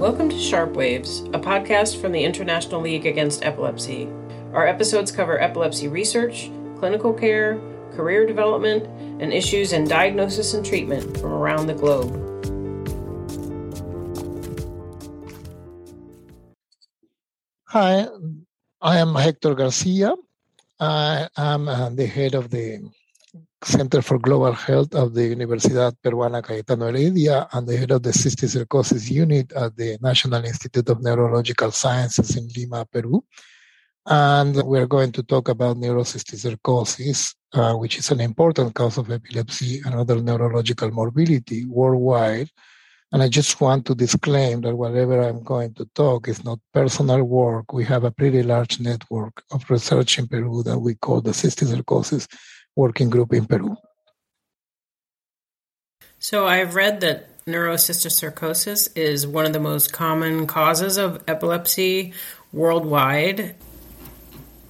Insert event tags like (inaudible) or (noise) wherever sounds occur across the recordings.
Welcome to Sharp Waves, a podcast from the International League Against Epilepsy. Our episodes cover epilepsy research, clinical care, career development, and issues in diagnosis and treatment from around the globe. Hi, I am Hector Garcia. I am uh, the head of the Center for Global Health of the Universidad Peruana Cayetano Heredia and the head of the Cystic cysticercosis unit at the National Institute of Neurological Sciences in Lima, Peru. And we're going to talk about neurocysticercosis, uh, which is an important cause of epilepsy and other neurological morbidity worldwide. And I just want to disclaim that whatever I'm going to talk is not personal work. We have a pretty large network of research in Peru that we call the Cystic cysticercosis working group in Peru. So I've read that neurocysticercosis is one of the most common causes of epilepsy worldwide.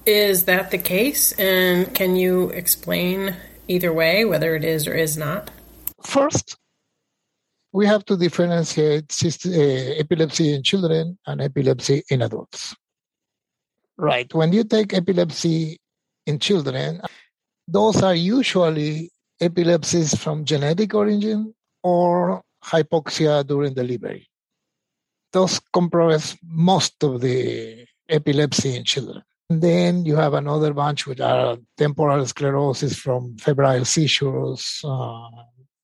Is that the case? And can you explain either way whether it is or is not? First, we have to differentiate uh, epilepsy in children and epilepsy in adults. Right. When you take epilepsy in children, those are usually epilepsies from genetic origin or hypoxia during delivery. Those comprise most of the epilepsy in children. And then you have another bunch which are temporal sclerosis from febrile seizures, uh,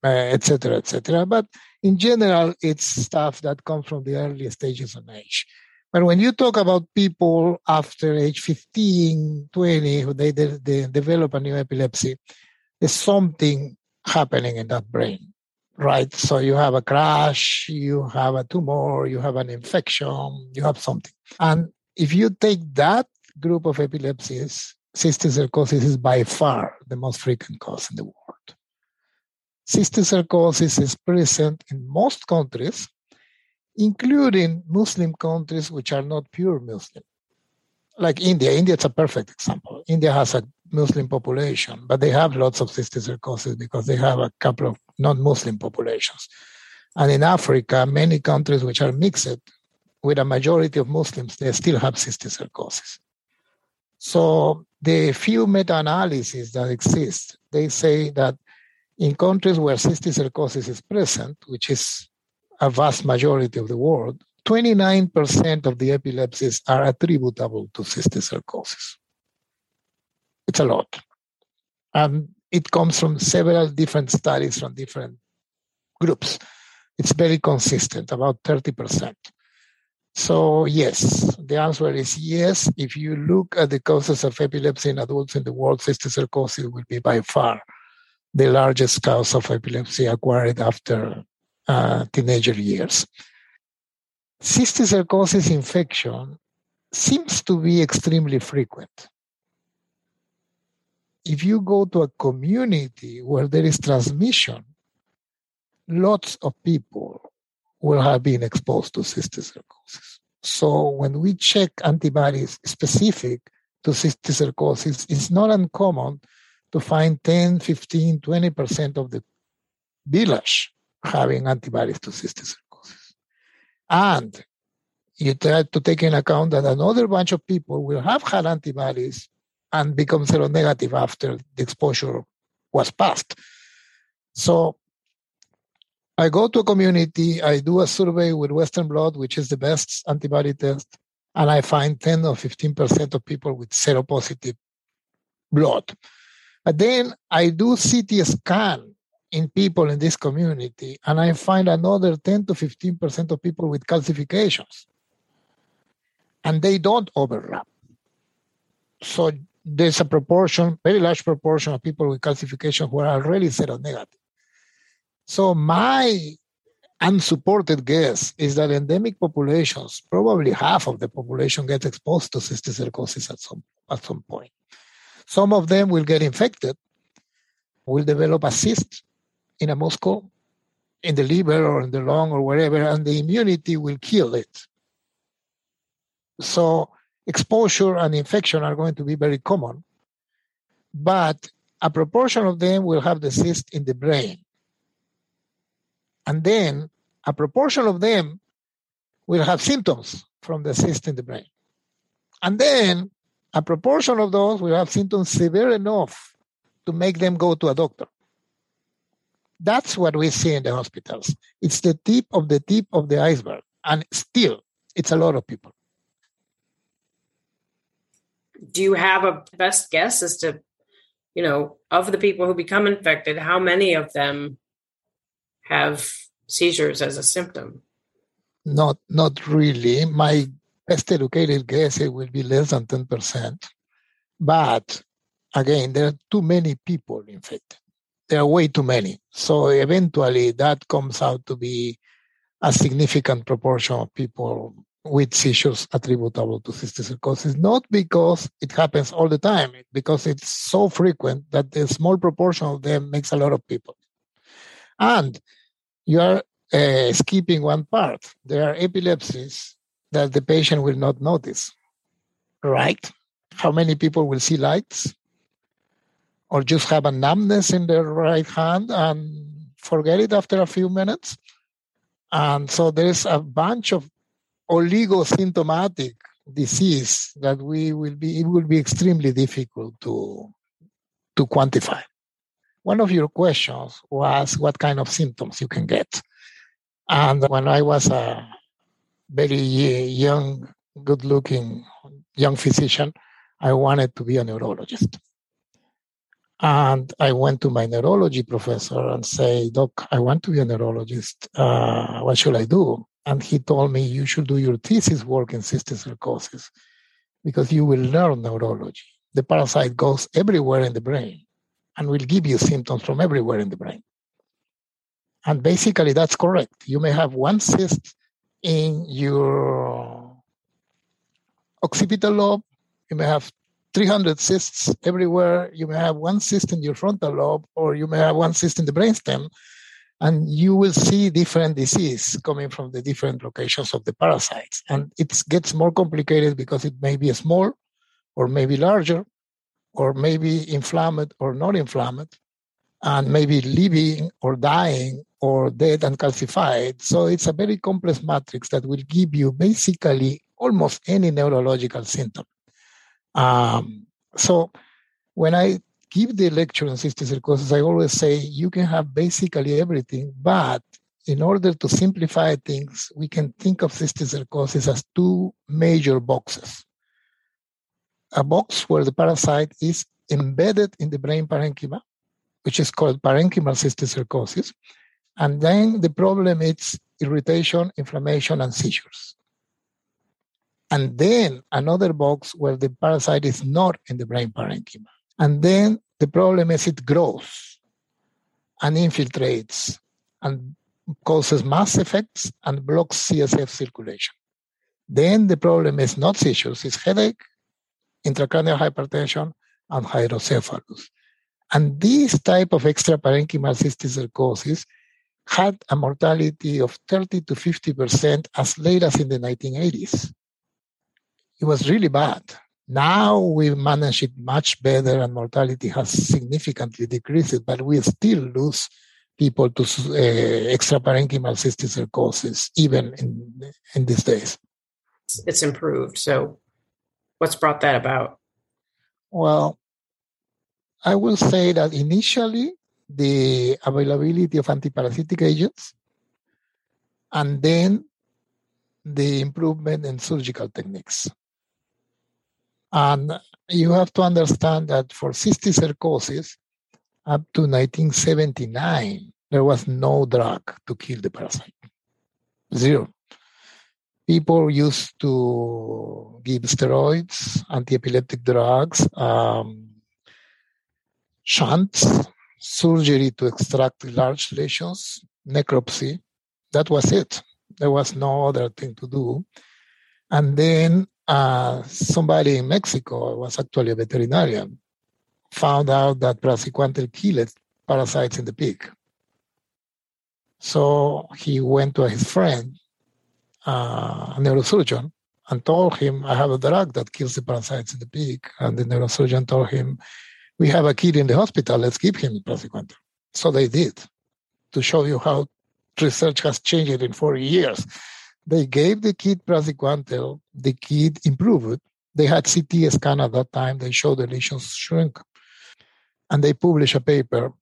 etc., etc. But in general, it's stuff that comes from the early stages of age. But when you talk about people after age 15, 20, who they, they, they develop a new epilepsy, there's something happening in that brain, right? So you have a crash, you have a tumor, you have an infection, you have something. And if you take that group of epilepsies, cystic cysticercosis is by far the most frequent cause in the world. Cystic Cysticercosis is present in most countries, including Muslim countries which are not pure Muslim. Like India. India is a perfect example. India has a Muslim population, but they have lots of cysticercosis because they have a couple of non-Muslim populations. And in Africa, many countries which are mixed with a majority of Muslims, they still have cystic cysticercosis. So the few meta-analyses that exist, they say that in countries where cystic cysticercosis is present, which is a vast majority of the world, 29% of the epilepsies are attributable to cysticercosis. It's a lot. And it comes from several different studies from different groups. It's very consistent, about 30%. So, yes, the answer is yes. If you look at the causes of epilepsy in adults in the world, cysticercosis will be by far the largest cause of epilepsy acquired after uh, teenager years. Cysticercosis infection seems to be extremely frequent. If you go to a community where there is transmission, lots of people will have been exposed to cysticercosis. So when we check antibodies specific to cysticercosis, it's not uncommon to find 10, 15, 20% of the village having antibodies to cysticercosis. And you try to take in account that another bunch of people will have had antibodies and become seronegative after the exposure was passed. So I go to a community, I do a survey with Western blot, which is the best antibody test, and I find 10 or 15% of people with seropositive blood. But then I do CT scan in people in this community, and I find another 10 to 15% of people with calcifications. And they don't overlap. So there's a proportion, very large proportion of people with calcification who are already seronegative. So my unsupported guess is that endemic populations, probably half of the population gets exposed to cysticercosis at some, at some point. Some of them will get infected, will develop a cyst in a muscle, in the liver or in the lung or wherever, and the immunity will kill it. So exposure and infection are going to be very common, but a proportion of them will have the cyst in the brain. And then a proportion of them will have symptoms from the cyst in the brain. And then a proportion of those will have symptoms severe enough to make them go to a doctor. That's what we see in the hospitals. It's the tip of the tip of the iceberg. And still, it's a lot of people. Do you have a best guess as to, you know, of the people who become infected, how many of them have seizures as a symptom? Not, not really. My best educated guess it will be less than ten percent. But again, there are too many people infected there are way too many. So eventually that comes out to be a significant proportion of people with seizures attributable to cysticercosis, not because it happens all the time, because it's so frequent that the small proportion of them makes a lot of people. And you are uh, skipping one part. There are epilepsies that the patient will not notice, right? How many people will see lights? Or just have a numbness in the right hand and forget it after a few minutes. And so there's a bunch of oligosymptomatic disease that we will be it will be extremely difficult to to quantify. One of your questions was what kind of symptoms you can get. And when I was a very young, good looking young physician, I wanted to be a neurologist. And I went to my neurology professor and say, Doc, I want to be a neurologist. Uh, what should I do? And he told me, you should do your thesis work in cystic cysticercosis because you will learn neurology. The parasite goes everywhere in the brain and will give you symptoms from everywhere in the brain. And basically, that's correct. You may have one cyst in your occipital lobe, you may have 300 cysts everywhere. You may have one cyst in your frontal lobe, or you may have one cyst in the brainstem, and you will see different disease coming from the different locations of the parasites. And it gets more complicated because it may be small, or maybe larger, or maybe inflamed or not inflamed, and maybe living or dying or dead and calcified. So it's a very complex matrix that will give you basically almost any neurological symptom. Um, so when I give the lecture on cysticercosis, I always say you can have basically everything, but in order to simplify things, we can think of cysticercosis as two major boxes. A box where the parasite is embedded in the brain parenchyma, which is called parenchymal cysticercosis. And then the problem is irritation, inflammation, and seizures and then another box where the parasite is not in the brain parenchyma. And then the problem is it grows and infiltrates and causes mass effects and blocks CSF circulation. Then the problem is not seizures, it's headache, intracranial hypertension, and hydrocephalus. And this type of extraparenchymal cysticercosis had a mortality of 30 to 50% as late as in the 1980s it was really bad. Now we manage it much better and mortality has significantly decreased, but we still lose people to uh, extraparenchymal cysticercosis even in, in these days. It's improved. So what's brought that about? Well, I will say that initially the availability of antiparasitic agents and then the improvement in surgical techniques. And you have to understand that for cysticercosis, up to 1979, there was no drug to kill the parasite. Zero. People used to give steroids, anti-epileptic drugs, um, shunts, surgery to extract large lesions, necropsy. That was it. There was no other thing to do. And then uh, somebody in Mexico was actually a veterinarian, found out that praziquantel killed parasites in the pig. So he went to his friend, uh, a neurosurgeon, and told him, I have a drug that kills the parasites in the pig. And the neurosurgeon told him, We have a kid in the hospital, let's give him praziquantel. So they did, to show you how research has changed in 40 years They gave the kid praziquantel. The kid improved. They had CT scan at that time. They showed the lesions shrink. And they published a paper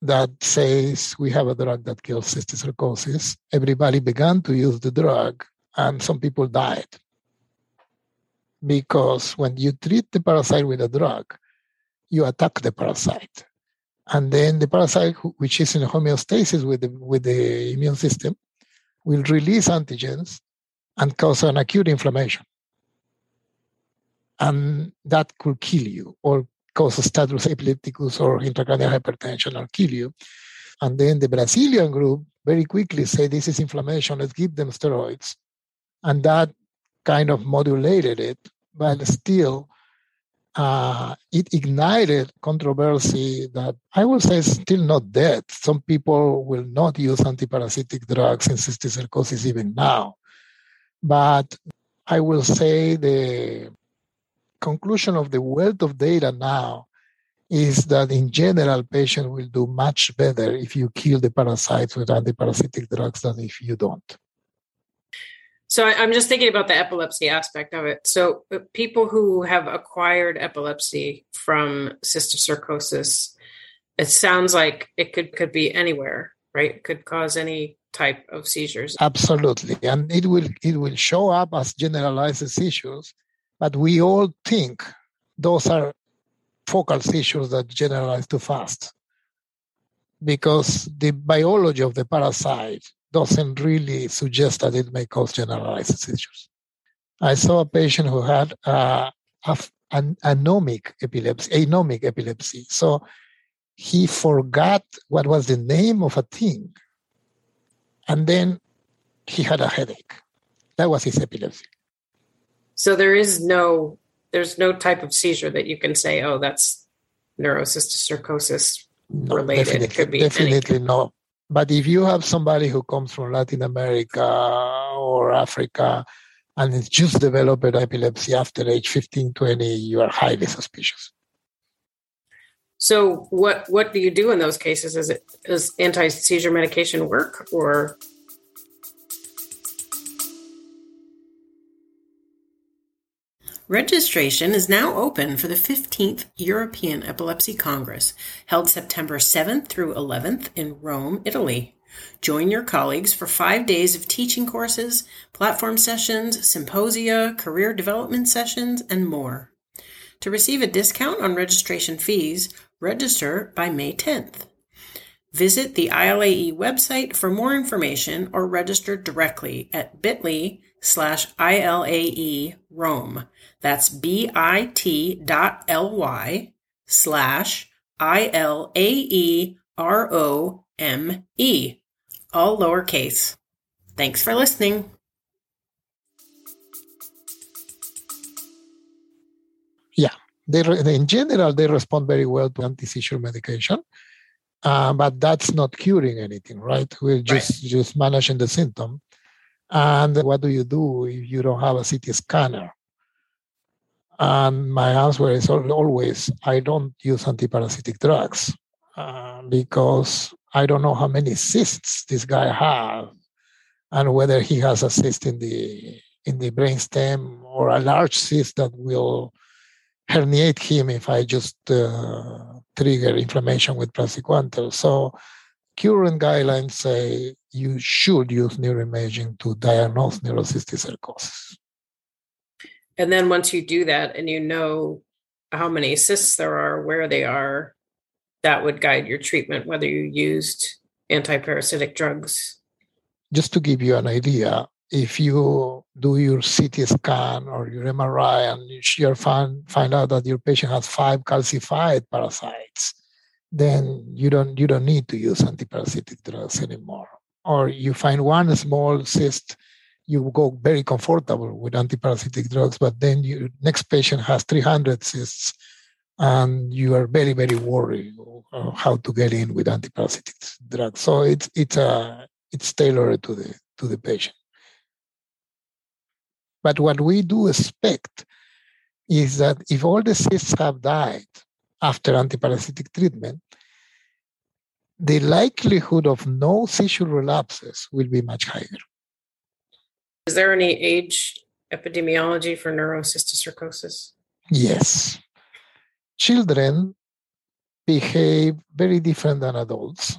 that says we have a drug that kills cysticercosis. Everybody began to use the drug, and some people died. Because when you treat the parasite with a drug, you attack the parasite. And then the parasite, which is in homeostasis with the, with the immune system, will release antigens and cause an acute inflammation. And that could kill you or cause status epilepticus or intracranial hypertension or kill you. And then the Brazilian group very quickly say this is inflammation, let's give them steroids. And that kind of modulated it, but mm-hmm. still uh, it ignited controversy that I would say is still not dead. Some people will not use antiparasitic drugs in cysticercosis even now. But I will say the conclusion of the wealth of data now is that in general, patients will do much better if you kill the parasites with antiparasitic drugs than if you don't. So I'm just thinking about the epilepsy aspect of it. So uh, people who have acquired epilepsy from cysticercosis, it sounds like it could could be anywhere, right? It could cause any type of seizures. Absolutely, and it will it will show up as generalized seizures, but we all think those are focal seizures that generalize too fast because the biology of the parasite doesn't really suggest that it may cause generalized seizures. I saw a patient who had uh, an anomic epilepsy, anomic epilepsy. So he forgot what was the name of a thing, and then he had a headache. That was his epilepsy. So there is no there's no type of seizure that you can say, oh, that's neurocysticercosis related. No, it could be definitely no. But if you have somebody who comes from Latin America or Africa and it's just developed epilepsy after age 15, 20, you are highly suspicious. So what what do you do in those cases? Is it does anti seizure medication work or Registration is now open for the 15th European Epilepsy Congress, held September 7th through 11th in Rome, Italy. Join your colleagues for five days of teaching courses, platform sessions, symposia, career development sessions, and more. To receive a discount on registration fees, register by May 10th. Visit the ILAE website for more information or register directly at bit.ly slash ILAE Rome. That's bit dot ly slash I-L-A-E R-O-M-E. All lowercase. Thanks for listening. Yeah, they, in general, they respond very well to anti-seizure medication. Uh, but that's not curing anything, right? We're just right. just managing the symptom. And what do you do if you don't have a CT scanner? And my answer is always I don't use antiparasitic drugs uh, because I don't know how many cysts this guy has and whether he has a cyst in the in the brainstem or a large cyst that will herniate him if I just uh, trigger inflammation with praziquantel. So current guidelines say you should use neuroimaging to diagnose neurocystic neurocysticercosis. And then once you do that and you know how many cysts there are, where they are, that would guide your treatment, whether you used antiparasitic drugs. Just to give you an idea, if you do your CT scan or your MRI and you find, find out that your patient has five calcified parasites, then you don't you don't need to use antiparasitic drugs anymore. Or you find one small cyst, you go very comfortable with antiparasitic drugs, but then your next patient has 300 cysts, and you are very very worried how to get in with antiparasitic drugs. So it's it's a it's tailored to the to the patient. But what we do expect is that if all the cysts have died after antiparasitic treatment, the likelihood of no seizure relapses will be much higher. Is there any age epidemiology for neurocysticercosis? Yes. Children behave very different than adults.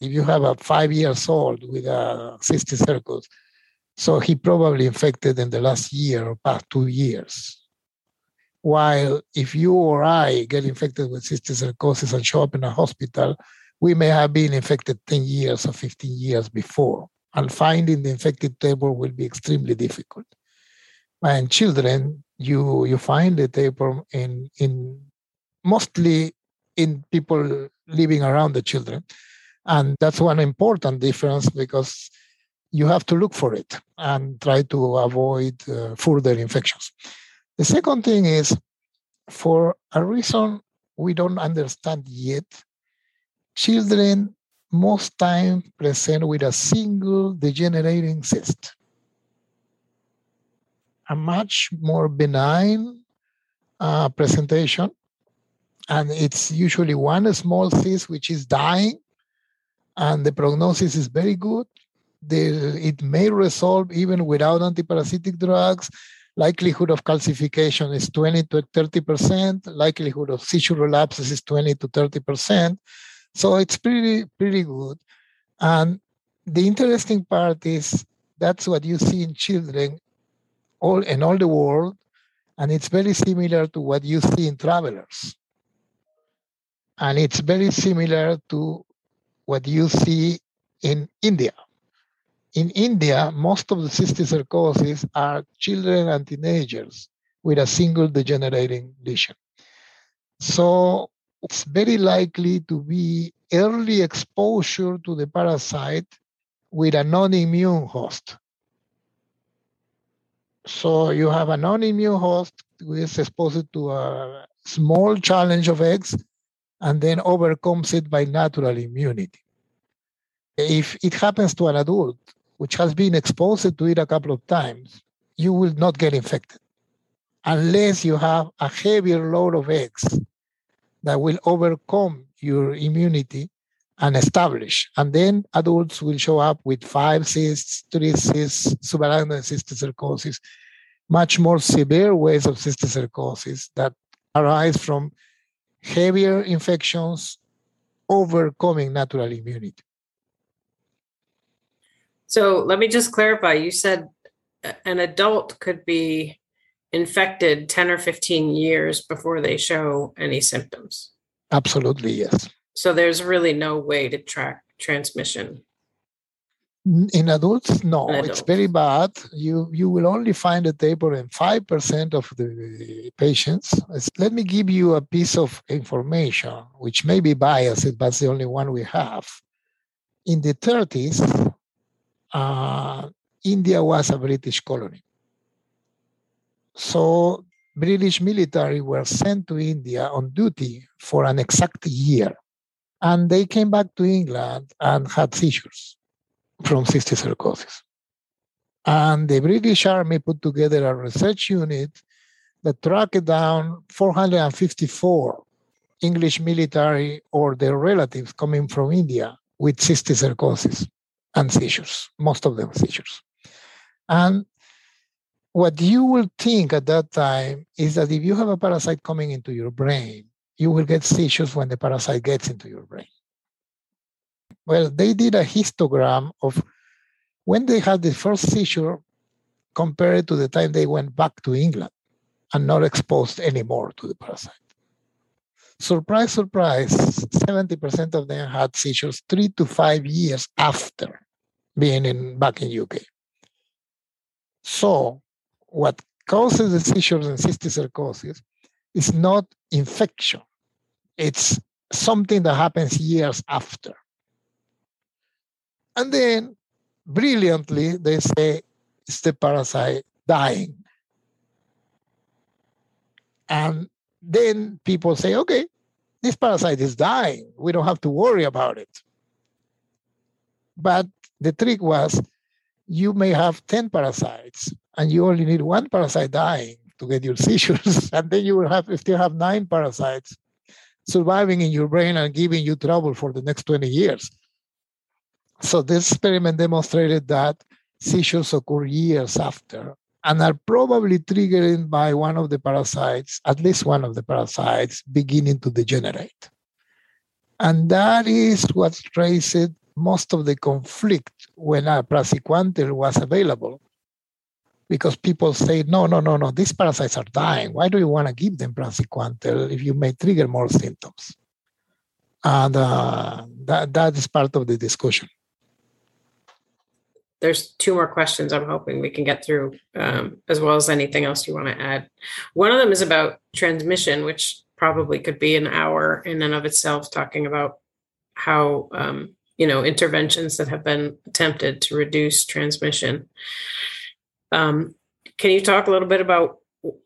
If you have a five years old with a cysticercosis, so he probably infected in the last year or past two years. While if you or I get infected with cysticercosis and show up in a hospital, we may have been infected 10 years or 15 years before. And finding the infected tapeworm will be extremely difficult. And children, you you find the tapeworm in in mostly in people living around the children. And that's one important difference because you have to look for it and try to avoid uh, further infections. The second thing is for a reason we don't understand yet, children most time present with a single degenerating cyst. A much more benign uh, presentation, and it's usually one small cyst which is dying, and the prognosis is very good the, it may resolve even without antiparasitic drugs. Likelihood of calcification is 20 to 30%. Likelihood of seizure relapses is 20 to 30%. So it's pretty, pretty good. And the interesting part is that's what you see in children all in all the world. And it's very similar to what you see in travelers. And it's very similar to what you see in India. In India, most of the cysticercosis are children and teenagers with a single degenerating lesion. So it's very likely to be early exposure to the parasite with a non-immune host. So you have a non-immune host who is exposed to a small challenge of eggs and then overcomes it by natural immunity. If it happens to an adult, which has been exposed to it a couple of times, you will not get infected unless you have a heavier load of eggs that will overcome your immunity and establish. And then adults will show up with five cysts, three cysts, subarachnoid cysticercosis, much more severe ways of cysticercosis that arise from heavier infections overcoming natural immunity. So let me just clarify. You said an adult could be infected 10 or 15 years before they show any symptoms. Absolutely, yes. So there's really no way to track transmission. In adults, no, in adults. it's very bad. You you will only find a table in five percent of the patients. Let me give you a piece of information, which may be biased, but it's the only one we have. In the 30s, uh, India was a British colony. So British military were sent to India on duty for an exact year. And they came back to England and had seizures from cysticercosis. And the British Army put together a research unit that tracked down 454 English military or their relatives coming from India with cysticercosis and seizures, most of them seizures. And what you will think at that time is that if you have a parasite coming into your brain, you will get seizures when the parasite gets into your brain. Well, they did a histogram of when they had the first seizure compared to the time they went back to England and not exposed anymore to the parasite. Surprise, surprise, 70% of them had seizures three to five years after being in back in UK. So what causes the seizures in cysticercosis is not infection. It's something that happens years after. And then brilliantly, they say it's the parasite dying. And then people say, okay, this parasite is dying. We don't have to worry about it. But the trick was you may have 10 parasites and you only need one parasite dying to get your (laughs) seizures. and then you will have still have nine parasites surviving in your brain and giving you trouble for the next 20 years. So this experiment demonstrated that seizures occur years after and are probably triggered by one of the parasites, at least one of the parasites, beginning to degenerate. And that is what raised most of the conflict when a praziquantel was available. Because people say, no, no, no, no, these parasites are dying. Why do you want to give them praziquantel if you may trigger more symptoms? And uh, that, that is part of the discussion there's two more questions I'm hoping we can get through, um, as well as anything else you want to add. One of them is about transmission, which probably could be an hour in and of itself, talking about how um, you know interventions that have been attempted to reduce transmission. Um, can you talk a little bit about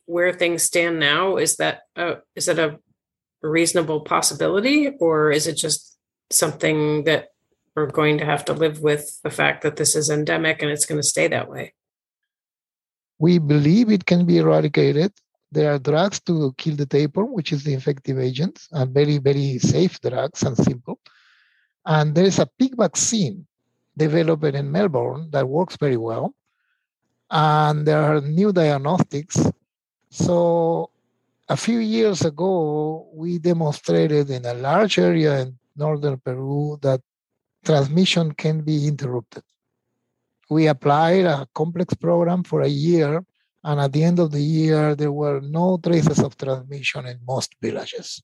where things stand now? Is that a, is that a reasonable possibility, or is it just something that we're going to have to live with the fact that this is endemic and it's going to stay that way. We believe it can be eradicated. There are drugs to kill the tapeworm, which is the infective agent, and very, very safe drugs and simple. And there is a pig vaccine developed in Melbourne that works very well. And there are new diagnostics. So a few years ago, we demonstrated in a large area in northern Peru that transmission can be interrupted. We applied a complex program for a year, and at the end of the year, there were no traces of transmission in most villages.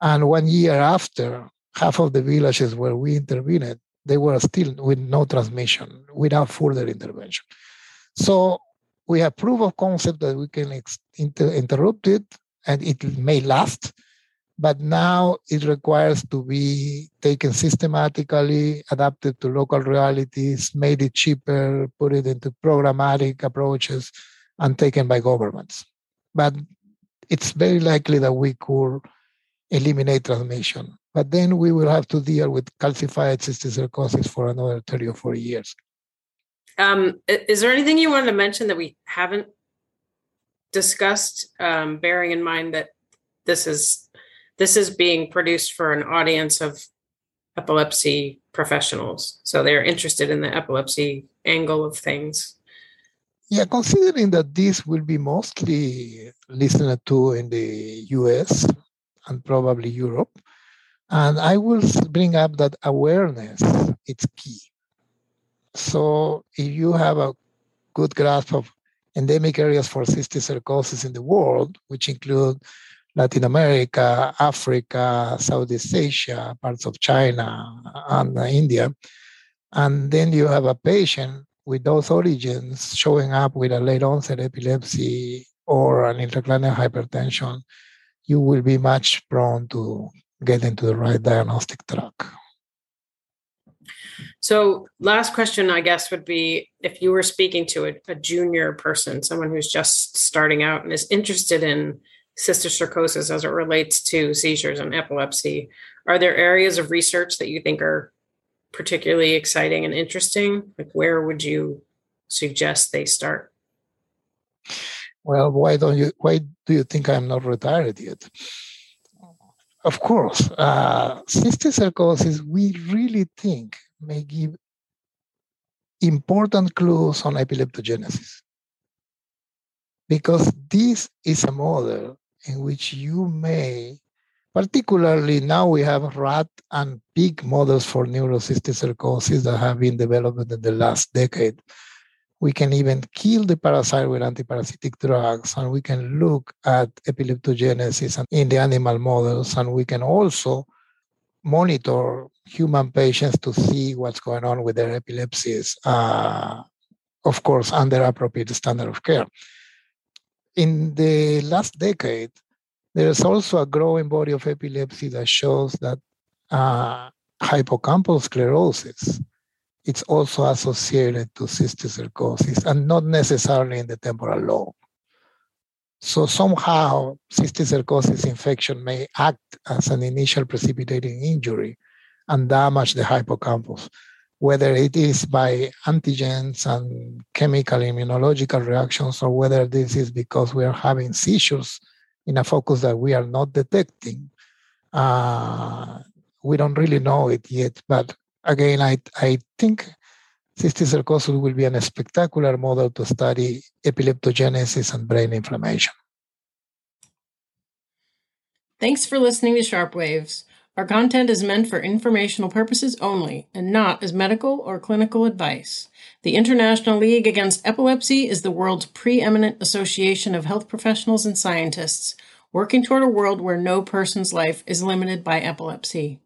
And one year after, half of the villages where we intervened, they were still with no transmission without further intervention. So we have proof of concept that we can inter- interrupt it and it may last but now it requires to be taken systematically, adapted to local realities, made it cheaper, put it into programmatic approaches, and taken by governments. But it's very likely that we could eliminate transmission. But then we will have to deal with calcified cysticercosis for another 30 or 40 years. Um, is there anything you wanted to mention that we haven't discussed, um, bearing in mind that this is this is being produced for an audience of epilepsy professionals. So they're interested in the epilepsy angle of things. Yeah, considering that this will be mostly listened to in the US and probably Europe, and I will bring up that awareness is key. So if you have a good grasp of endemic areas for cysticercosis in the world, which include Latin America, Africa, Southeast Asia, parts of China, and India. And then you have a patient with those origins showing up with a late onset epilepsy or an intracranial hypertension, you will be much prone to get into the right diagnostic track. So, last question, I guess, would be if you were speaking to a, a junior person, someone who's just starting out and is interested in cysticercosis as it relates to seizures and epilepsy. Are there areas of research that you think are particularly exciting and interesting? Like, where would you suggest they start? Well, why don't you? Why do you think I'm not retired yet? Of course, uh, cysticercosis we really think may give important clues on epileptogenesis because this is a model in which you may, particularly now we have rat and pig models for neurocysticercosis that have been developed in the last decade. We can even kill the parasite with antiparasitic drugs, and we can look at epileptogenesis in the animal models, and we can also monitor human patients to see what's going on with their epilepsies, uh, of course, under appropriate standard of care in the last decade, there's also a growing body of epilepsy that shows that uh, hippocampal sclerosis it's also associated to cysticercosis and not necessarily in the temporal lobe. So somehow cysticercosis infection may act as an initial precipitating injury and damage the hippocampus whether it is by antigens and chemical immunological reactions or whether this is because we are having seizures in a focus that we are not detecting. Uh, we don't really know it yet, but again, I, I think cysticercosis will be a spectacular model to study epileptogenesis and brain inflammation. Thanks for listening to Sharp Waves. Our content is meant for informational purposes only and not as medical or clinical advice. The International League Against Epilepsy is the world's preeminent association of health professionals and scientists working toward a world where no person's life is limited by epilepsy.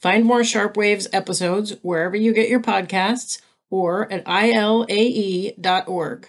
Find more Sharp Waves episodes wherever you get your podcasts or at ilae.org.